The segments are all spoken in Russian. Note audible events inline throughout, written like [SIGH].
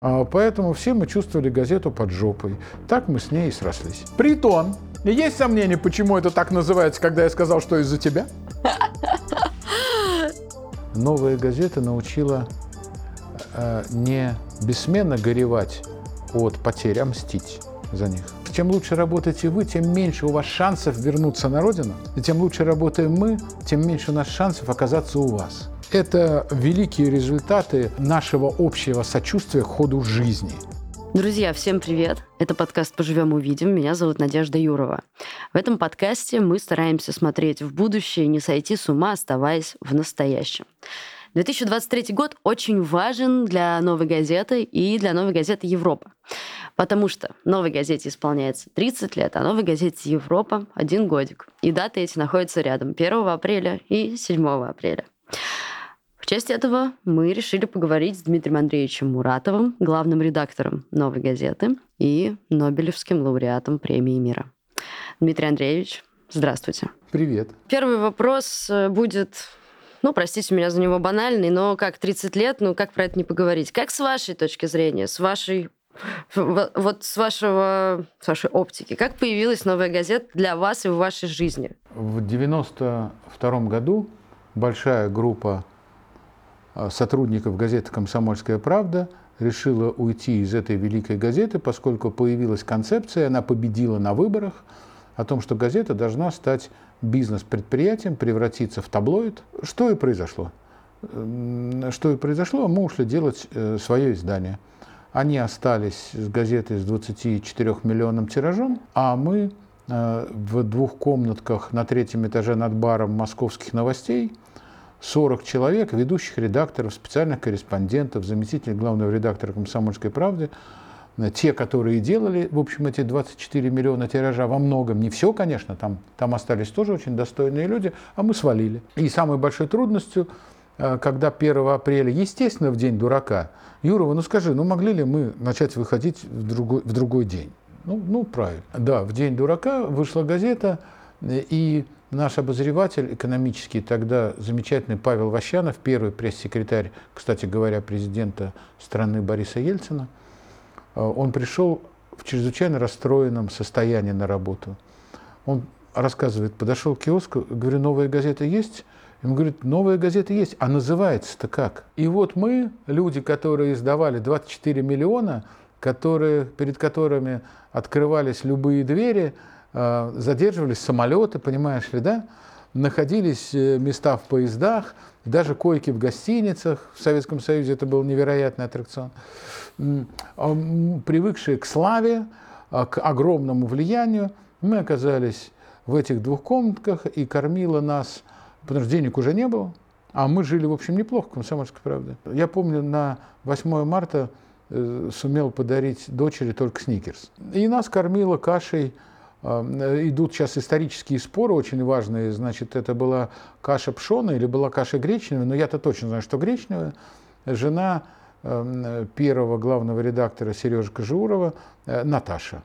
А, Поэтому все мы чувствовали газету под жопой. Так мы с ней и срослись. Притон. Есть сомнения, почему это так называется, когда я сказал, что из-за тебя? Новая газета научила э, не бессменно горевать от потерь, а мстить за них. Чем лучше работаете вы, тем меньше у вас шансов вернуться на родину. И тем лучше работаем мы, тем меньше у нас шансов оказаться у вас. Это великие результаты нашего общего сочувствия к ходу жизни. Друзья, всем привет! Это подкаст «Поживем, увидим». Меня зовут Надежда Юрова. В этом подкасте мы стараемся смотреть в будущее не сойти с ума, оставаясь в настоящем. 2023 год очень важен для «Новой газеты» и для «Новой газеты Европа». Потому что «Новой газете» исполняется 30 лет, а «Новой газете Европа» — один годик. И даты эти находятся рядом 1 апреля и 7 апреля. В честь этого мы решили поговорить с Дмитрием Андреевичем Муратовым, главным редактором «Новой газеты» и Нобелевским лауреатом премии мира. Дмитрий Андреевич, здравствуйте. Привет. Первый вопрос э, будет, ну, простите меня за него банальный, но как 30 лет, ну, как про это не поговорить? Как с вашей точки зрения, с вашей вот с вашего, с вашей оптики, как появилась новая газета для вас и в вашей жизни? В 92 году большая группа сотрудников газеты «Комсомольская правда» решила уйти из этой великой газеты, поскольку появилась концепция, она победила на выборах, о том, что газета должна стать бизнес-предприятием, превратиться в таблоид. Что и произошло. Что и произошло, мы ушли делать э, свое издание. Они остались с газетой с 24 миллионным тиражом, а мы э, в двух комнатках на третьем этаже над баром московских новостей 40 человек, ведущих редакторов, специальных корреспондентов, заместителей главного редактора «Комсомольской правды», те, которые делали, в общем, эти 24 миллиона тиража во многом, не все, конечно, там, там остались тоже очень достойные люди, а мы свалили. И самой большой трудностью, э, когда 1 апреля, естественно, в день дурака, Юрова, ну скажи, ну могли ли мы начать выходить в другой, в другой день? Ну, ну, правильно. Да, в день дурака вышла газета, и наш обозреватель экономический, тогда замечательный Павел Ващанов, первый пресс-секретарь, кстати говоря, президента страны Бориса Ельцина, он пришел в чрезвычайно расстроенном состоянии на работу. Он рассказывает, подошел к киоску, говорю, новая газета есть? Ему говорит, новая газета есть, а называется-то как? И вот мы, люди, которые издавали 24 миллиона, которые, перед которыми открывались любые двери, задерживались самолеты, понимаешь ли, да? Находились места в поездах, даже койки в гостиницах. В Советском Союзе это был невероятный аттракцион. Привыкшие к славе, к огромному влиянию, мы оказались в этих двух комнатках, и кормила нас, потому что денег уже не было, а мы жили, в общем, неплохо, комсомольской правде. Я помню, на 8 марта сумел подарить дочери только сникерс. И нас кормила кашей идут сейчас исторические споры очень важные. Значит, это была каша пшеная или была каша гречневая, но я-то точно знаю, что гречневая. Жена первого главного редактора Сережи Кожурова Наташа.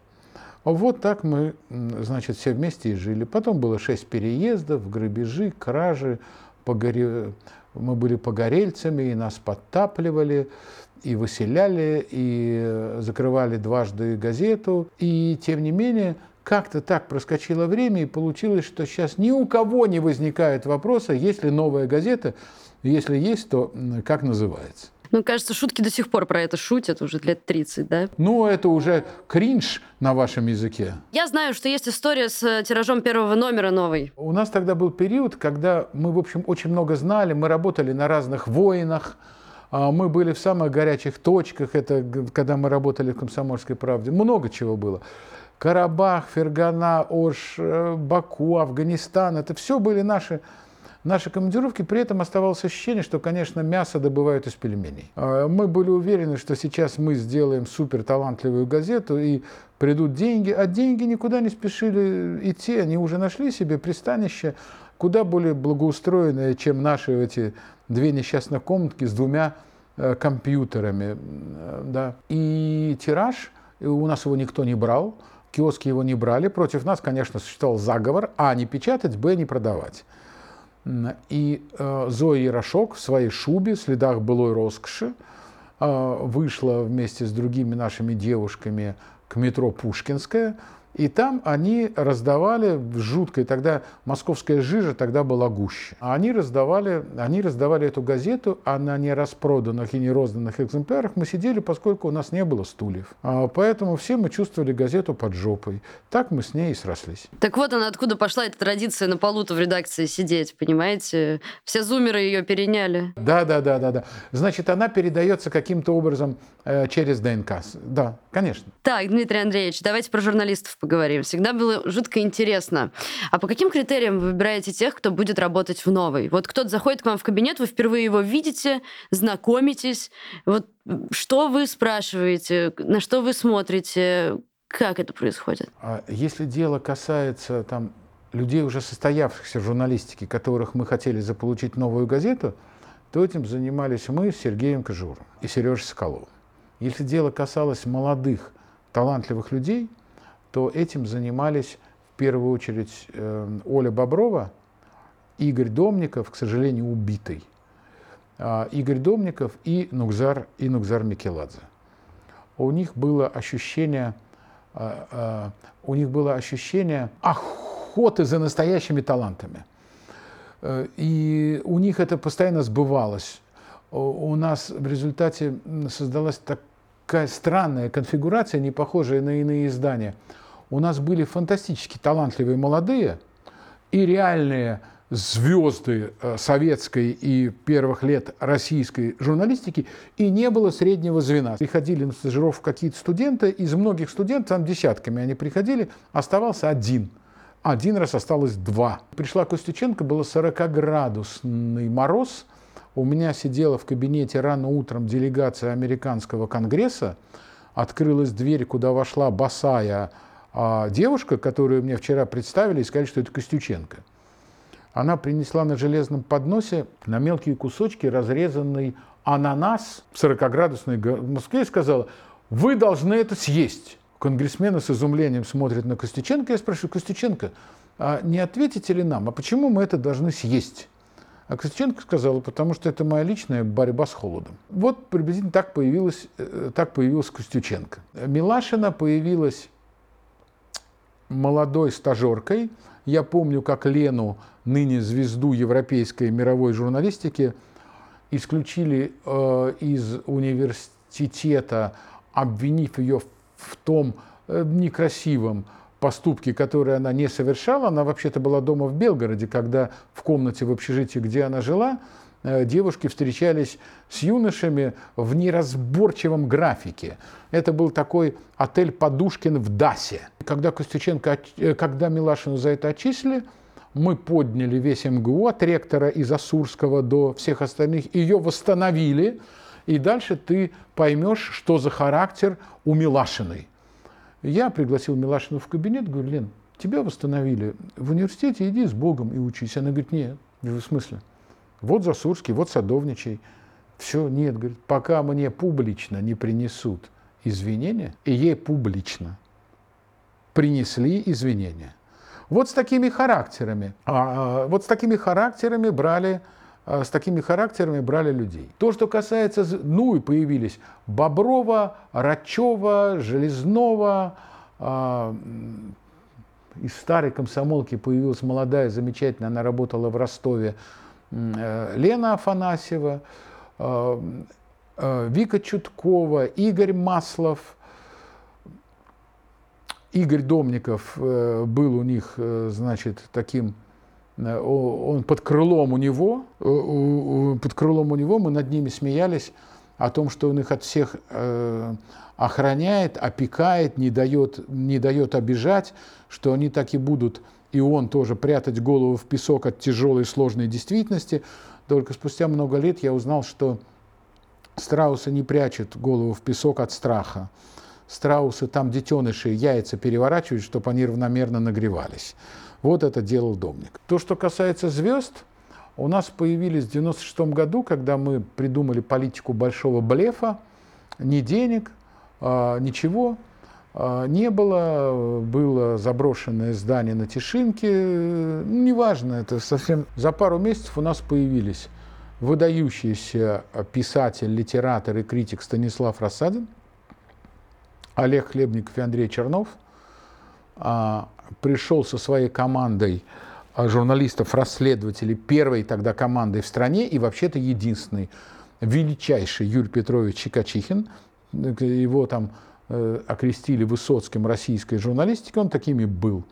Вот так мы, значит, все вместе и жили. Потом было шесть переездов, грабежи, кражи, погоре... мы были погорельцами, и нас подтапливали, и выселяли, и закрывали дважды газету. И тем не менее, как-то так проскочило время, и получилось, что сейчас ни у кого не возникает вопроса, есть ли новая газета, если есть, то как называется. Ну, кажется, шутки до сих пор про это шутят уже лет 30, да? Ну, это уже кринж на вашем языке. Я знаю, что есть история с тиражом первого номера новой. У нас тогда был период, когда мы, в общем, очень много знали, мы работали на разных войнах, мы были в самых горячих точках, это когда мы работали в «Комсомольской правде», много чего было. Карабах, Фергана, Ош, Баку, Афганистан, это все были наши наши командировки, при этом оставалось ощущение, что, конечно, мясо добывают из пельменей. Мы были уверены, что сейчас мы сделаем супер талантливую газету и придут деньги, а деньги никуда не спешили идти, они уже нашли себе пристанище куда более благоустроенное, чем наши эти две несчастных комнатки с двумя компьютерами. Да. И тираж, у нас его никто не брал, киоски его не брали, против нас, конечно, существовал заговор, а не печатать, б не продавать. И э, Зоя Ярошок в своей шубе, следах былой роскоши, вышла вместе с другими нашими девушками к метро Пушкинская, и там они раздавали в жуткой, тогда московская жижа тогда была гуще. А они раздавали, они раздавали эту газету, а на нераспроданных и нерозданных экземплярах мы сидели, поскольку у нас не было стульев. А поэтому все мы чувствовали газету под жопой. Так мы с ней и срослись. Так вот она откуда пошла эта традиция на полу-то в редакции сидеть, понимаете? Все зумеры ее переняли. Да, да, да, да, да. Значит, она передается каким-то образом э, через ДНК. Да, конечно. Так, Дмитрий Андреевич, давайте про журналистов поговорим. Всегда было жутко интересно. А по каким критериям вы выбираете тех, кто будет работать в новой? Вот кто-то заходит к вам в кабинет, вы впервые его видите, знакомитесь. Вот что вы спрашиваете, на что вы смотрите, как это происходит? А если дело касается там, людей, уже состоявшихся в журналистике, которых мы хотели заполучить новую газету, то этим занимались мы с Сергеем Кожуром и Сережей Соколовым. Если дело касалось молодых, талантливых людей, то этим занимались в первую очередь э, Оля Боброва, Игорь Домников, к сожалению, убитый, э, Игорь Домников и Нукзар, и Нукзар Микеладзе. У них было ощущение, э, э, у них было ощущение охоты за настоящими талантами. Э, и у них это постоянно сбывалось. У нас в результате создалась такая странная конфигурация, не похожая на иные издания – у нас были фантастически талантливые молодые и реальные звезды э, советской и первых лет российской журналистики, и не было среднего звена. Приходили на стажировку какие-то студенты, из многих студентов, там десятками они приходили, оставался один. Один раз осталось два. Пришла Костюченко, было 40-градусный мороз. У меня сидела в кабинете рано утром делегация американского конгресса. Открылась дверь, куда вошла босая а девушка, которую мне вчера представили, и сказали, что это Костюченко, она принесла на железном подносе на мелкие кусочки разрезанный ананас в 40-градусной Москве и сказала, вы должны это съесть. Конгрессмены с изумлением смотрят на Костюченко. Я спрашиваю, Костюченко, а не ответите ли нам, а почему мы это должны съесть? А Костюченко сказала, потому что это моя личная борьба с холодом. Вот приблизительно так появилась, э, так появилась Костюченко. Милашина появилась молодой стажеркой. Я помню, как Лену, ныне звезду европейской мировой журналистики, исключили э, из университета, обвинив ее в том э, некрасивом поступке, который она не совершала. Она вообще-то была дома в Белгороде, когда в комнате в общежитии, где она жила, девушки встречались с юношами в неразборчивом графике. Это был такой отель Подушкин в Дасе. Когда Костюченко, э, когда Милашину за это отчислили, мы подняли весь МГУ от ректора из Асурского до всех остальных, ее восстановили, и дальше ты поймешь, что за характер у Милашиной. Я пригласил Милашину в кабинет, говорю, Лен, тебя восстановили в университете, иди с Богом и учись. Она говорит, нет, в смысле? Вот Засурский, вот Садовничий. Все, нет, говорит, пока мне публично не принесут извинения, и ей публично принесли извинения. Вот с такими характерами, а, а вот с такими характерами брали, а, с такими характерами брали людей. То, что касается, ну и появились Боброва, Рачева, Железнова, а, из старой комсомолки появилась молодая, замечательная, она работала в Ростове, Э, Лена Афанасьева, э, э, Вика Чуткова, Игорь Маслов, Игорь Домников был у них, значит, таким, он под крылом у него, под крылом у него, мы над ними смеялись о том, что он их от всех охраняет, опекает, не дает, не дает обижать, что они так и будут и он тоже прятать голову в песок от тяжелой сложной действительности. Только спустя много лет я узнал, что страусы не прячут голову в песок от страха. Страусы там детеныши яйца переворачивают, чтобы они равномерно нагревались. Вот это делал Домник. То, что касается звезд, у нас появились в 96 году, когда мы придумали политику большого блефа, ни денег, а, ничего, не было, было заброшенное здание на Тишинке, ну, неважно, это совсем... За пару месяцев у нас появились выдающийся писатель, литератор и критик Станислав Рассадин, Олег Хлебников и Андрей Чернов а, пришел со своей командой а, журналистов-расследователей, первой тогда командой в стране и вообще-то единственный, величайший Юрий Петрович Чикачихин, его там э, окрестили Высоцким российской журналистики, он такими был.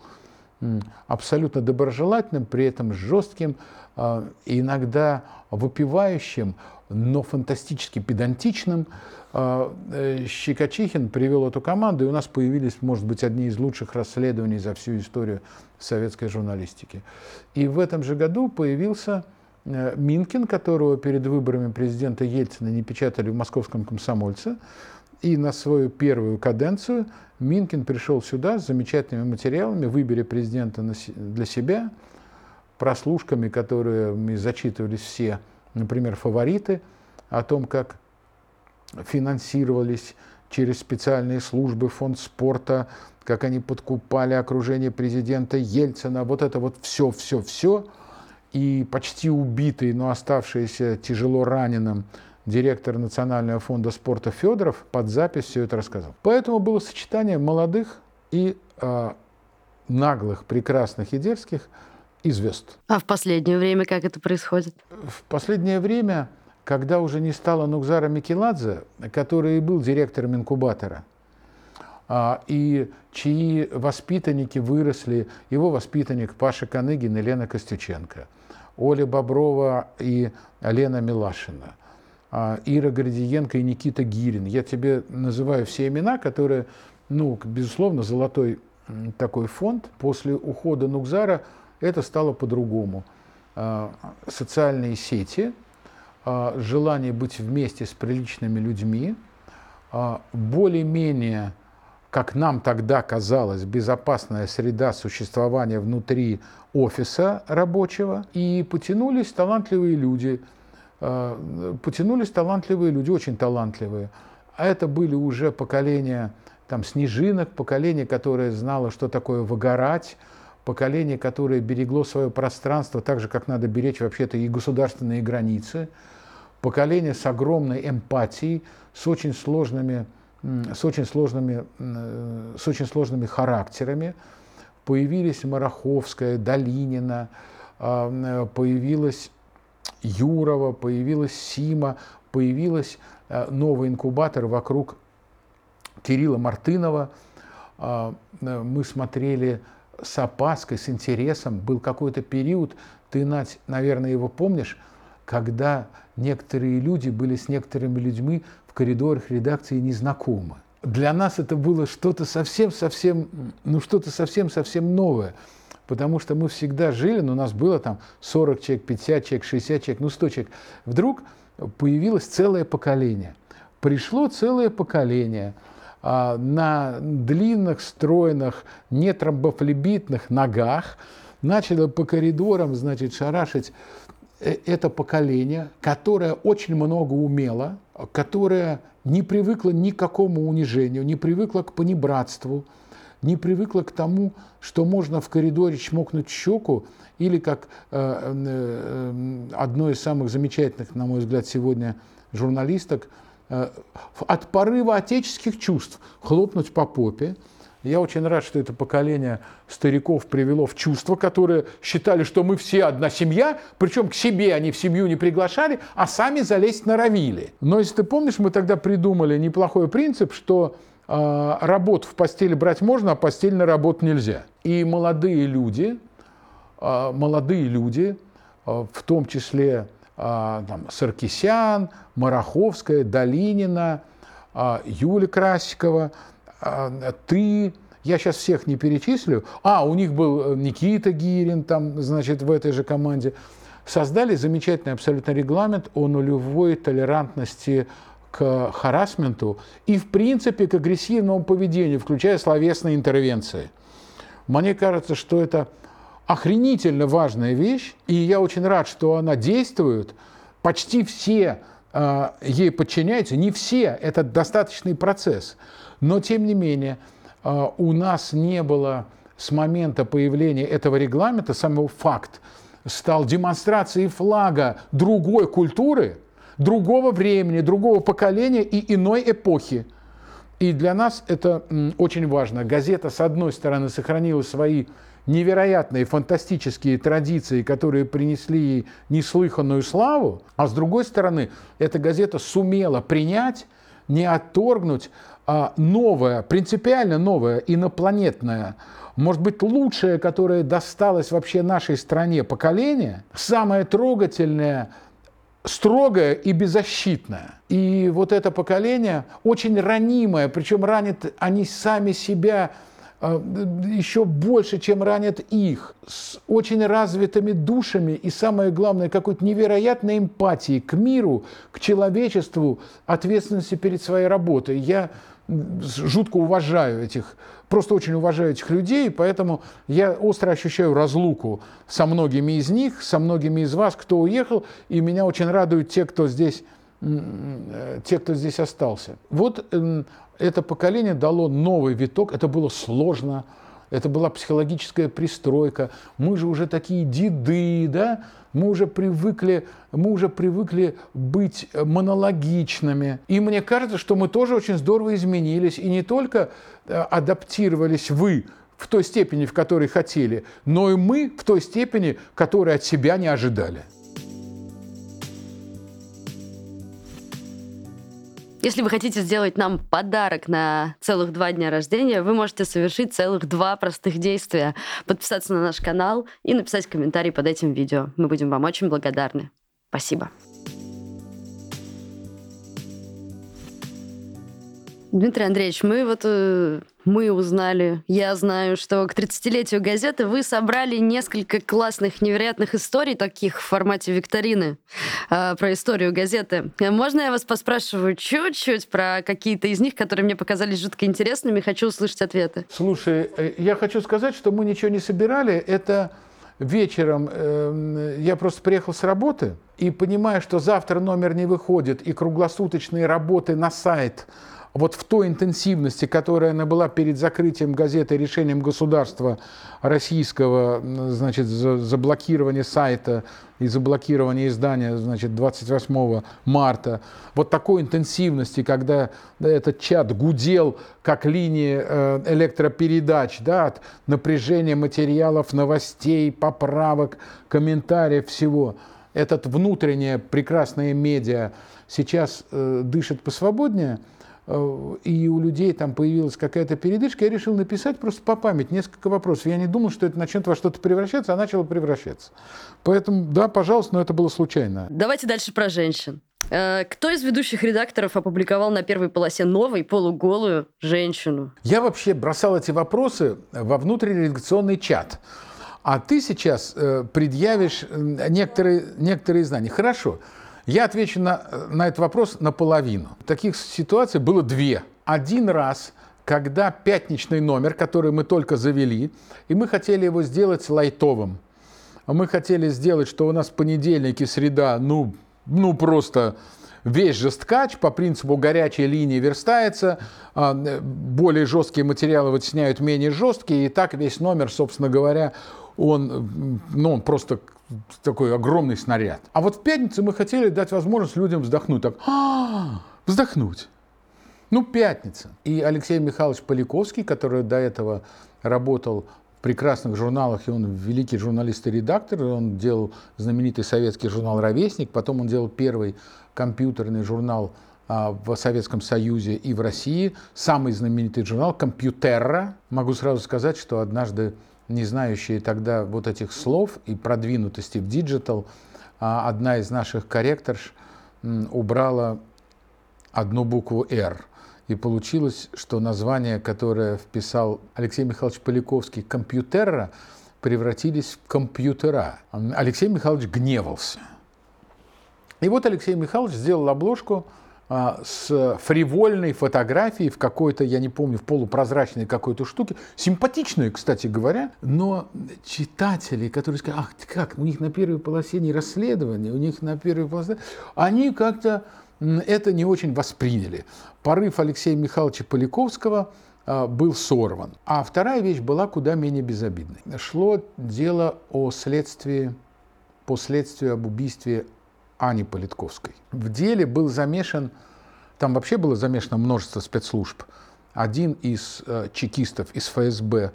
Абсолютно доброжелательным, при этом жестким, э, иногда выпивающим, но фантастически педантичным. А, э, Щекочихин привел эту команду, и у нас появились, может быть, одни из лучших расследований за всю историю советской журналистики. И в этом же году появился э, Минкин, которого перед выборами президента Ельцина не печатали в московском комсомольце. И на свою первую каденцию Минкин пришел сюда с замечательными материалами «Выбери президента для себя», прослушками, которые зачитывались все, например, фавориты, о том, как финансировались через специальные службы, фонд спорта, как они подкупали окружение президента Ельцина, вот это вот все, все, все. И почти убитый, но оставшийся тяжело раненым директор Национального фонда спорта Федоров под запись все это рассказал. Поэтому было сочетание молодых и э, наглых, прекрасных и дерзких и звезд. А в последнее время как это происходит? В последнее время когда уже не стало Нукзара Микеладзе, который и был директором инкубатора, а, и чьи воспитанники выросли, его воспитанник Паша Каныгин и Лена Костюченко, Оля Боброва и Лена Милашина, Ира Гордиенко и Никита Гирин. Я тебе называю все имена, которые, ну, безусловно, золотой такой фонд. После ухода Нукзара это стало по-другому. А, социальные сети – а, желание быть вместе с приличными людьми, а, более-менее, как нам тогда казалось, безопасная среда существования внутри офиса рабочего, и потянулись талантливые люди, а, потянулись талантливые люди, очень талантливые. А это были уже поколения там, снежинок, поколение, которое знало, что такое выгорать, поколение, которое берегло свое пространство так же, как надо беречь вообще-то и государственные границы, поколение с огромной эмпатией, с очень сложными, с очень сложными, э, с очень сложными характерами. Появились Мараховская, Долинина, а, появилась Юрова, появилась Сима, появилась э, новый инкубатор вокруг Кирилла Мартынова. А, э, мы смотрели с опаской, с интересом. Был какой-то период, ты, Надь, наверное, его помнишь, когда некоторые люди были с некоторыми людьми в коридорах редакции незнакомы. Для нас это было что-то совсем-совсем, ну что-то совсем-совсем новое, потому что мы всегда жили, но у нас было там 40 человек, 50 человек, 60 человек, ну 100 человек. Вдруг появилось целое поколение. Пришло целое поколение а, на длинных, стройных, нетромбофлебитных ногах, начало по коридорам, значит, шарашить Э, это поколение, которое очень много умело, которое не привыкло ни к какому унижению, не привыкло к понебратству, не привыкло к тому, что можно в коридоре чмокнуть щеку, или как э, э, одно из самых замечательных, на мой взгляд, сегодня журналисток, э, от порыва отеческих чувств хлопнуть по попе, я очень рад, что это поколение стариков привело в чувство, которые считали, что мы все одна семья, причем к себе они в семью не приглашали, а сами залезть норовили. Но если ты помнишь, мы тогда придумали неплохой принцип, что э, работу в постели брать можно, а постель на работу нельзя. И молодые люди, э, молодые люди, э, в том числе там, Саркисян, Мараховская, Долинина, Юля Красикова – а, ты, я сейчас всех не перечислю, а, у них был э, Никита Гирин, там, значит, в этой же команде, создали замечательный абсолютно регламент о нулевой толерантности к харасменту и, в принципе, к агрессивному поведению, включая словесные интервенции. Мне кажется, что это охренительно важная вещь, и я очень рад, что она действует. Почти все э, ей подчиняются, не все, это достаточный процесс. Но, тем не менее, а, у нас не было с момента появления этого регламента, самого факт стал демонстрацией флага другой культуры, другого времени, другого поколения и иной эпохи. И для нас это очень важно. Газета, с одной стороны, сохранила свои невероятные фантастические традиции, которые принесли ей неслыханную славу, а с другой стороны, эта газета сумела принять, не отторгнуть а новое, принципиально новое, инопланетное, может быть, лучшее, которое досталось вообще нашей стране поколение, самое трогательное, строгое и беззащитное. И вот это поколение очень ранимое, причем ранит они сами себя а, еще больше, чем ранят их, с очень развитыми душами и, самое главное, какой-то невероятной эмпатией к миру, к человечеству, ответственности перед своей работой. Я жутко уважаю этих, просто очень уважаю этих людей, поэтому я остро ощущаю разлуку со многими из них, со многими из вас, кто уехал, и меня очень радуют те, кто здесь э, те, кто здесь остался. Вот это поколение дало новый виток, это было сложно, это была психологическая пристройка. Мы же уже такие деды, да? Мы уже привыкли, мы уже привыкли быть монологичными. И мне кажется, что мы тоже очень здорово изменились. И не только э, адаптировались вы в той степени, в которой хотели, но и мы в той степени, которой от себя не ожидали. Если вы хотите сделать нам подарок на целых два дня рождения, вы можете совершить целых два простых действия. Подписаться на наш канал и написать комментарий под этим видео. Мы будем вам очень благодарны. Спасибо. Дмитрий Андреевич, мы вот э, мы узнали, я знаю, что к 30-летию газеты вы собрали несколько классных, невероятных историй, таких в формате викторины, э, про историю газеты. Можно я вас поспрашиваю чуть-чуть про какие-то из них, которые мне показались жутко интересными? Хочу услышать ответы. Слушай, э, я хочу сказать, что мы ничего не собирали. Это вечером э, я просто приехал с работы и понимаю, что завтра номер не выходит, и круглосуточные работы на сайт – вот в той интенсивности, которая она была перед закрытием газеты решением государства российского, значит, заблокирование сайта и заблокирование издания, значит, 28 марта, вот такой интенсивности, когда этот чат гудел как линии э, электропередач, да, от напряжения материалов, новостей, поправок, комментариев, всего. Этот внутреннее прекрасное медиа сейчас э, дышит посвободнее – и у людей там появилась какая-то передышка, я решил написать просто по памяти несколько вопросов. Я не думал, что это начнет во что-то превращаться, а начало превращаться. Поэтому, да, пожалуйста, но это было случайно. Давайте дальше про женщин. Э, кто из ведущих редакторов опубликовал на первой полосе новой полуголую женщину? Я вообще бросал эти вопросы во внутренний редакционный чат. А ты сейчас э, предъявишь некоторые, некоторые знания. Хорошо. Я отвечу на, на этот вопрос наполовину. Таких ситуаций было две. Один раз, когда пятничный номер, который мы только завели, и мы хотели его сделать лайтовым. Мы хотели сделать, что у нас понедельник и среда, ну, ну просто весь жесткач по принципу горячей линии верстается, а, более жесткие материалы вытесняют менее жесткие, и так весь номер, собственно говоря, он, ну, он просто такой огромный снаряд. А вот в пятницу мы хотели дать возможность людям вздохнуть. Так, «А, вздохнуть. Ну, пятница. И Алексей Михайлович Поляковский, который до этого работал в прекрасных журналах, и он великий журналист и редактор, он делал знаменитый советский журнал «Ровесник», потом он делал первый компьютерный журнал а, в Советском Союзе и в России, самый знаменитый журнал «Компьютерра». Могу сразу сказать, что однажды не знающие тогда вот этих слов и продвинутости в digital, а одна из наших корректорш убрала одну букву «Р». И получилось, что название, которое вписал Алексей Михайлович Поляковский «компьютера», превратились в компьютера. Алексей Михайлович гневался. И вот Алексей Михайлович сделал обложку с фривольной фотографией в какой-то, я не помню, в полупрозрачной какой-то штуке, симпатичной, кстати говоря, но читатели, которые сказали, ах, как, у них на первой полосе не расследование, у них на первой полосе, они как-то это не очень восприняли. Порыв Алексея Михайловича Поляковского а, был сорван. А вторая вещь была куда менее безобидной. Шло дело о следствии по следствию об убийстве Ани Политковской. В деле был замешан, там вообще было замешано множество спецслужб. Один из э, чекистов из ФСБ,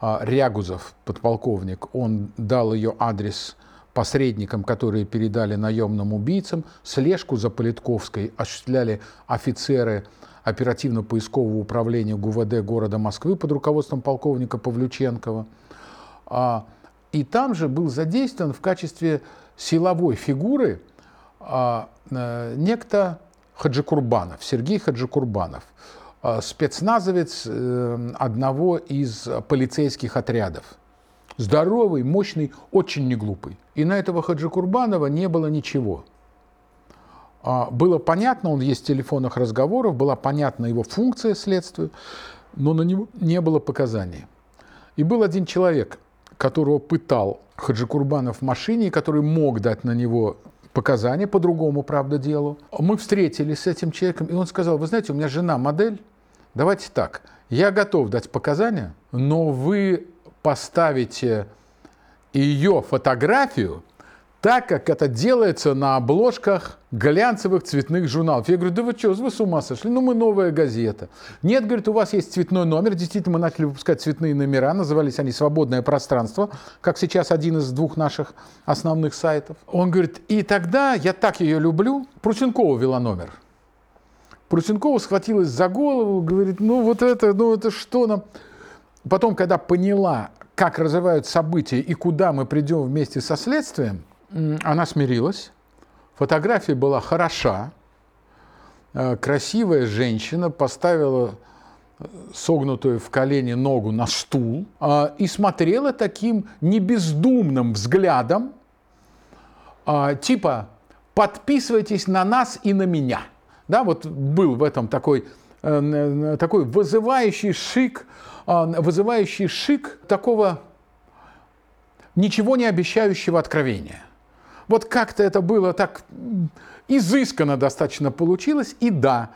э, Рягузов, подполковник, он дал ее адрес посредникам, которые передали наемным убийцам. Слежку за Политковской осуществляли офицеры оперативно-поискового управления ГУВД города Москвы под руководством полковника Павлюченкова. А, и там же был задействован в качестве силовой фигуры а, э, некто Хаджикурбанов, Сергей Хаджикурбанов, а, спецназовец э, одного из полицейских отрядов. Здоровый, мощный, очень неглупый. И на этого Хаджикурбанова не было ничего. Было понятно, он есть в телефонных разговорах, была понятна его функция следствию, но на него не было показаний. И был один человек, которого пытал Хаджи Курбанов в машине, который мог дать на него показания по другому, правда, делу. Мы встретились с этим человеком, и он сказал, вы знаете, у меня жена модель, давайте так, я готов дать показания, но вы поставите ее фотографию так, как это делается на обложках глянцевых цветных журналов. Я говорю, да вы что, вы с ума сошли? Ну, мы новая газета. Нет, говорит, у вас есть цветной номер. Действительно, мы начали выпускать цветные номера. Назывались они «Свободное пространство», как сейчас один из двух наших основных сайтов. Он говорит, и тогда я так ее люблю. Прусенкова вела номер. Прусенкова схватилась за голову, говорит, ну вот это, ну это что нам... Потом, когда поняла, как развивают события и куда мы придем вместе со следствием, она смирилась. Фотография была хороша. Э, красивая женщина поставила э, согнутую в колени ногу на стул э, и смотрела таким небездумным взглядом, типа «подписывайтесь на нас и на меня». Да, вот был в этом такой, такой вызывающий шик, вызывающий шик такого ничего не обещающего откровения – вот как-то это было так изысканно достаточно получилось. И да,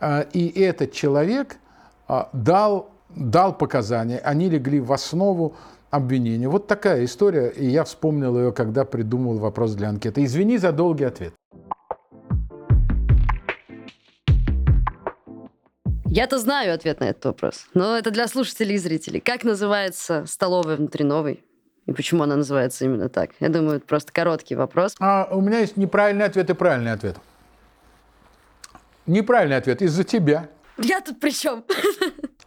э, и этот человек э, дал, дал показания, они легли в основу обвинения. Вот такая история, и я вспомнил ее, когда придумал вопрос для анкеты. Извини за долгий ответ. Я-то знаю ответ на этот вопрос, но это для слушателей и зрителей. Как называется столовая внутри новой? И почему она называется именно так? Я думаю, это просто короткий вопрос. А у меня есть неправильный ответ и правильный ответ. Неправильный ответ из-за тебя. Я тут при чем? [LAUGHS]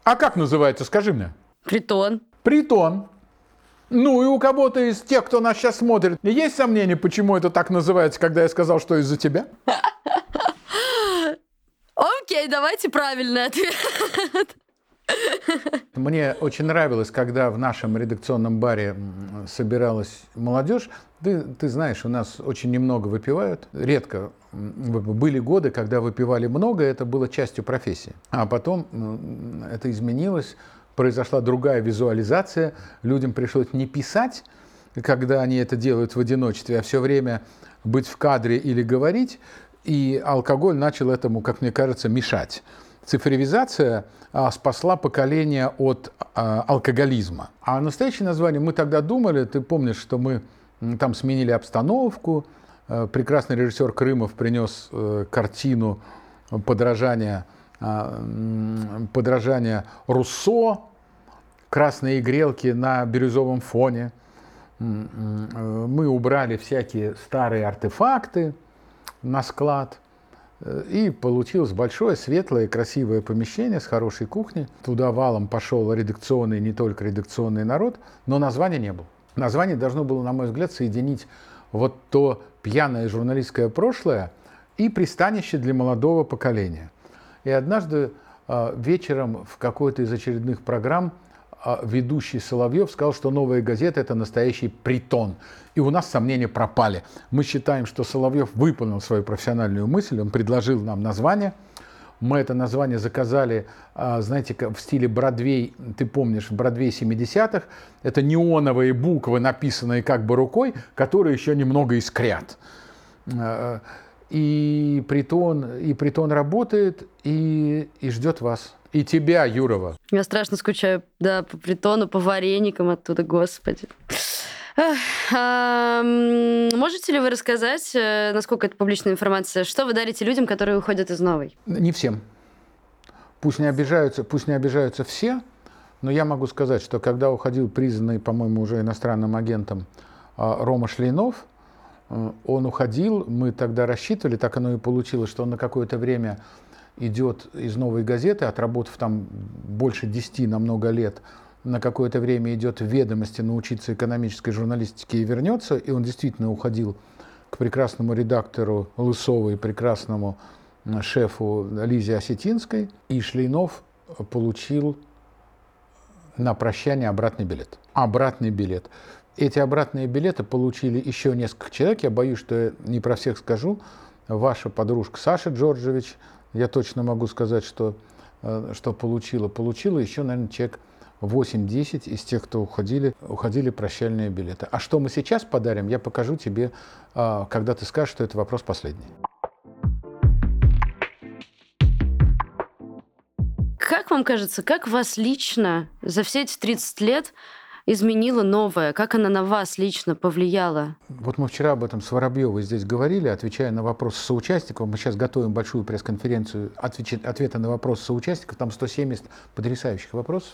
А как называется, скажи мне? Притон. Притон. Ну и у кого-то из тех, кто нас сейчас смотрит, есть сомнения, почему это так называется, когда я сказал, что из-за тебя? [LAUGHS] Окей, давайте правильный ответ. [LAUGHS] [LAUGHS] Мне очень нравилось, когда в нашем редакционном баре собиралась молодежь. Ты, ты знаешь, у нас очень немного выпивают, редко. Были годы, когда выпивали много, это было частью профессии. А потом это изменилось, произошла другая визуализация, людям пришлось не писать, когда они это делают в одиночестве, а все время быть в кадре или говорить, и алкоголь начал этому, как мне кажется, мешать цифровизация а, спасла поколение от а, алкоголизма. А настоящее название мы тогда думали, ты помнишь, что мы там сменили обстановку, а, прекрасный режиссер Крымов принес а, картину подражания, а, подражания Руссо, красные грелки на бирюзовом фоне. Мы убрали всякие старые артефакты на склад – и получилось большое, светлое, красивое помещение с хорошей кухней. Туда валом пошел редакционный, не только редакционный народ, но названия не было. Название должно было, на мой взгляд, соединить вот то пьяное журналистское прошлое и пристанище для молодого поколения. И однажды а, вечером в какой-то из очередных программ ведущий Соловьев сказал, что новая газета – это настоящий притон. И у нас сомнения пропали. Мы считаем, что Соловьев выполнил свою профессиональную мысль, он предложил нам название. Мы это название заказали, а, знаете, в стиле Бродвей, ты помнишь, в Бродвей 70-х. Это неоновые буквы, написанные как бы рукой, которые еще немного искрят. И притон, и притон работает и, и ждет вас. И тебя, Юрова. Я страшно скучаю, да, по притону, по вареникам оттуда, господи. Можете ли вы рассказать, э, насколько это публичная информация, что вы дарите людям, которые уходят из новой? Не всем. Пусть не обижаются, пусть не обижаются все, но я могу сказать, что когда уходил признанный, по-моему, уже иностранным агентом а, Рома Шлейнов, он уходил, мы тогда рассчитывали, так оно и получилось, что он на какое-то время идет из новой газеты, отработав там больше 10 на много лет, на какое-то время идет в ведомости научиться экономической журналистике и вернется, и он действительно уходил к прекрасному редактору Лысову и прекрасному шефу Лизе Осетинской, и Шлейнов получил на прощание обратный билет. Обратный билет. Эти обратные билеты получили еще несколько человек. Я боюсь, что я не про всех скажу. Ваша подружка Саша Джорджевич, я точно могу сказать, что, э, что получила. Получила еще, наверное, человек 8-10 из тех, кто уходили, уходили прощальные билеты. А что мы сейчас подарим, я покажу тебе, а, когда ты скажешь, что это вопрос последний. Как вам кажется, как вас лично за все эти 30 лет изменила новое? Как она на вас лично повлияла? Вот мы вчера об этом с Воробьевой здесь говорили, отвечая на вопросы соучастников. Мы сейчас готовим большую пресс-конференцию ответа на вопросы соучастников. Там 170 потрясающих вопросов.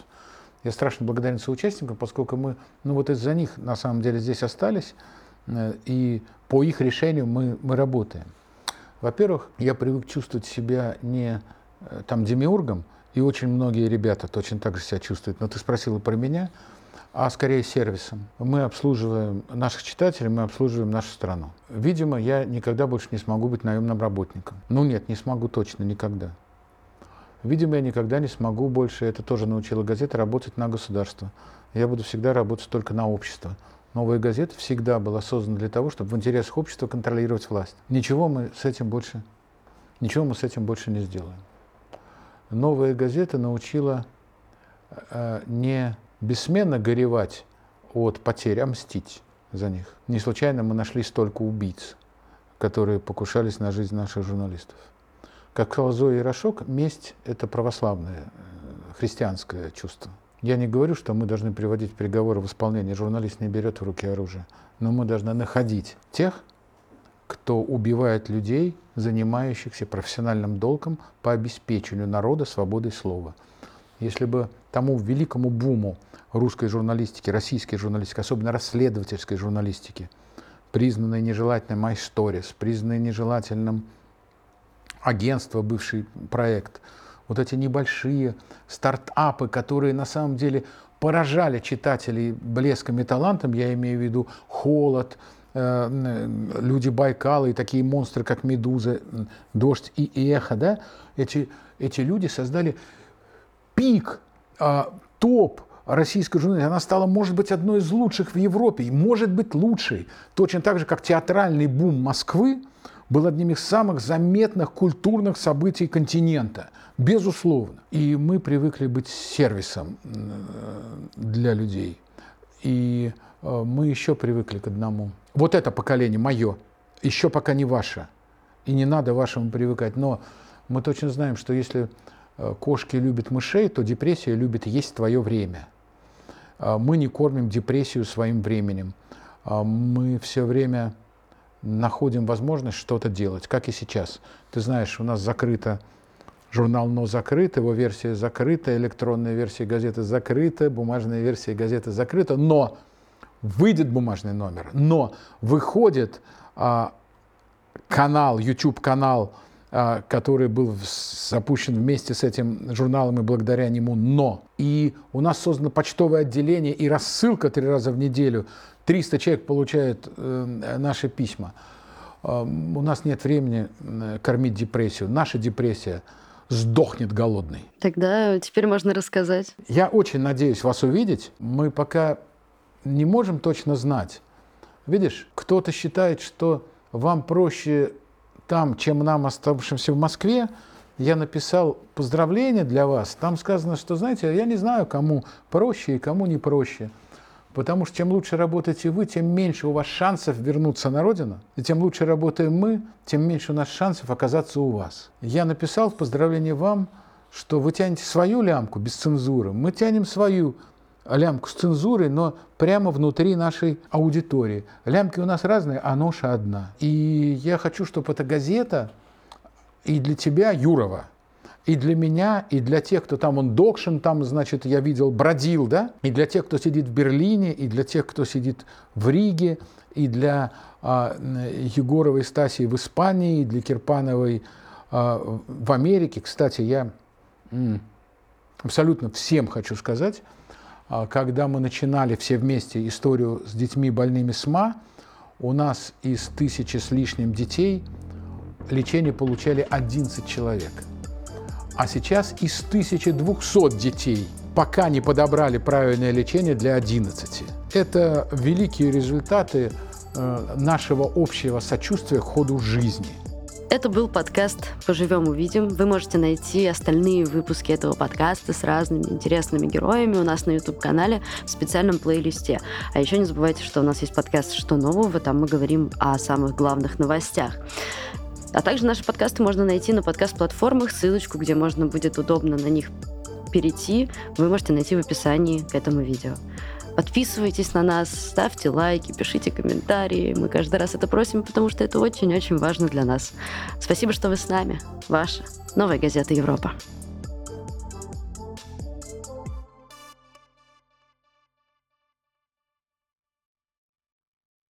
Я страшно благодарен соучастникам, поскольку мы, ну вот из-за них на самом деле здесь остались, э, и по их решению мы, мы работаем. Во-первых, я привык чувствовать себя не э, там демиургом, и очень многие ребята точно так же себя чувствуют. Но ты спросила про меня, а скорее сервисом. Мы обслуживаем наших читателей, мы обслуживаем нашу страну. Видимо, я никогда больше не смогу быть наемным работником. Ну нет, не смогу точно никогда. Видимо, я никогда не смогу больше, это тоже научила газета, работать на государство. Я буду всегда работать только на общество. Новая газета всегда была создана для того, чтобы в интересах общества контролировать власть. Ничего мы с этим больше, ничего мы с этим больше не сделаем. Новая газета научила э, не бессменно горевать от потерь, а мстить за них. Не случайно мы нашли столько убийц, которые покушались на жизнь наших журналистов. Как сказал Зоя Ярошок, месть – это православное, э, христианское чувство. Я не говорю, что мы должны приводить приговоры в исполнение. Журналист не берет в руки оружие. Но мы должны находить тех, кто убивает людей, занимающихся профессиональным долгом по обеспечению народа свободой слова. Если бы тому великому буму русской журналистики, российской журналистики, особенно расследовательской журналистики, признанной нежелательным My Stories, признанной нежелательным агентство, бывший проект, вот эти небольшие стартапы, которые на самом деле поражали читателей блеском и талантом, я имею в виду «Холод», э, «Люди Байкала» и такие монстры, как «Медуза», «Дождь» и «Эхо», да? эти, эти люди создали пик, топ российской журналистики. Она стала, может быть, одной из лучших в Европе, и может быть лучшей. Точно так же, как театральный бум Москвы – был одним из самых заметных культурных событий континента, безусловно. И мы привыкли быть сервисом э, для людей. И э, мы еще привыкли к одному. Вот это поколение мое, еще пока не ваше. И не надо вашему привыкать. Но мы точно знаем, что если кошки любят мышей, то депрессия любит есть твое время. Мы не кормим депрессию своим временем. Мы все время находим возможность что-то делать, как и сейчас. Ты знаешь, у нас закрыто журнал «Но» закрыт, его версия закрыта, электронная версия газеты закрыта, бумажная версия газеты закрыта, но выйдет бумажный номер, но выходит а, канал, YouTube-канал, а, который был запущен вместе с этим журналом и благодаря нему «Но». И у нас создано почтовое отделение и рассылка три раза в неделю 300 человек получают э, наши письма. Э, у нас нет времени кормить депрессию. Наша депрессия сдохнет голодной. Тогда теперь можно рассказать. Я очень надеюсь вас увидеть. Мы пока не можем точно знать. Видишь, кто-то считает, что вам проще там, чем нам, оставшимся в Москве. Я написал поздравление для вас. Там сказано, что, знаете, я не знаю, кому проще и кому не проще. Потому что чем лучше работаете вы, тем меньше у вас шансов вернуться на родину. И тем лучше работаем мы, тем меньше у нас шансов оказаться у вас. Я написал в поздравлении вам, что вы тянете свою лямку без цензуры, мы тянем свою лямку с цензурой, но прямо внутри нашей аудитории. Лямки у нас разные, а ноша одна. И я хочу, чтобы эта газета и для тебя, Юрова, и для меня, и для тех, кто там, он Докшин, там, значит, я видел, бродил, да, и для тех, кто сидит в Берлине, и для тех, кто сидит в Риге, и для а, Егоровой Стасии в Испании, и для Кирпановой а, в Америке. Кстати, я абсолютно всем хочу сказать, когда мы начинали все вместе историю с детьми больными СМА, у нас из тысячи с лишним детей лечение получали 11 человек – а сейчас из 1200 детей пока не подобрали правильное лечение для 11. Это великие результаты э, нашего общего сочувствия к ходу жизни. Это был подкаст «Поживем, увидим». Вы можете найти остальные выпуски этого подкаста с разными интересными героями у нас на YouTube-канале в специальном плейлисте. А еще не забывайте, что у нас есть подкаст «Что нового?». Там мы говорим о самых главных новостях. А также наши подкасты можно найти на подкаст-платформах. Ссылочку, где можно будет удобно на них перейти, вы можете найти в описании к этому видео. Подписывайтесь на нас, ставьте лайки, пишите комментарии. Мы каждый раз это просим, потому что это очень-очень важно для нас. Спасибо, что вы с нами. Ваша новая газета Европа.